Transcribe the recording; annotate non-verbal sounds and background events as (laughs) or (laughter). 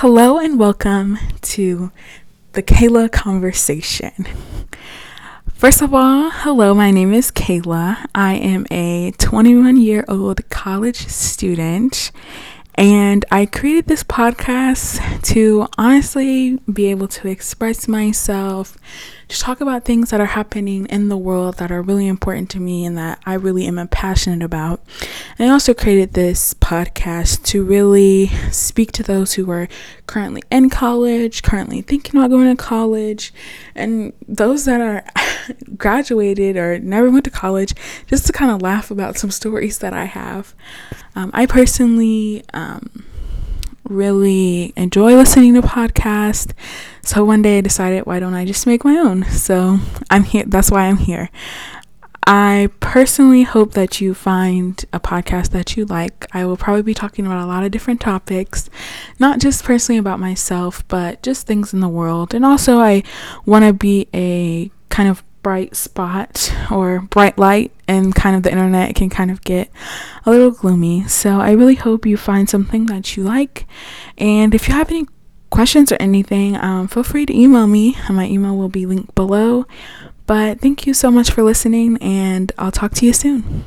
Hello and welcome to the Kayla Conversation. First of all, hello, my name is Kayla. I am a 21 year old college student and I created this podcast to honestly be able to express myself, to talk about things that are happening in the world that are really important to me and that I really am passionate about. And I also created this podcast to really speak to those who are currently in college, currently thinking about going to college, and those that are (laughs) graduated or never went to college, just to kind of laugh about some stories that I have. Um, I personally um, really enjoy listening to podcasts. So one day I decided, why don't I just make my own? So I'm here. That's why I'm here. I personally hope that you find a podcast that you like. I will probably be talking about a lot of different topics, not just personally about myself, but just things in the world. And also, I want to be a kind of bright spot or bright light and kind of the internet can kind of get a little gloomy. So I really hope you find something that you like. And if you have any questions or anything, um, feel free to email me. My email will be linked below. But thank you so much for listening, and I'll talk to you soon.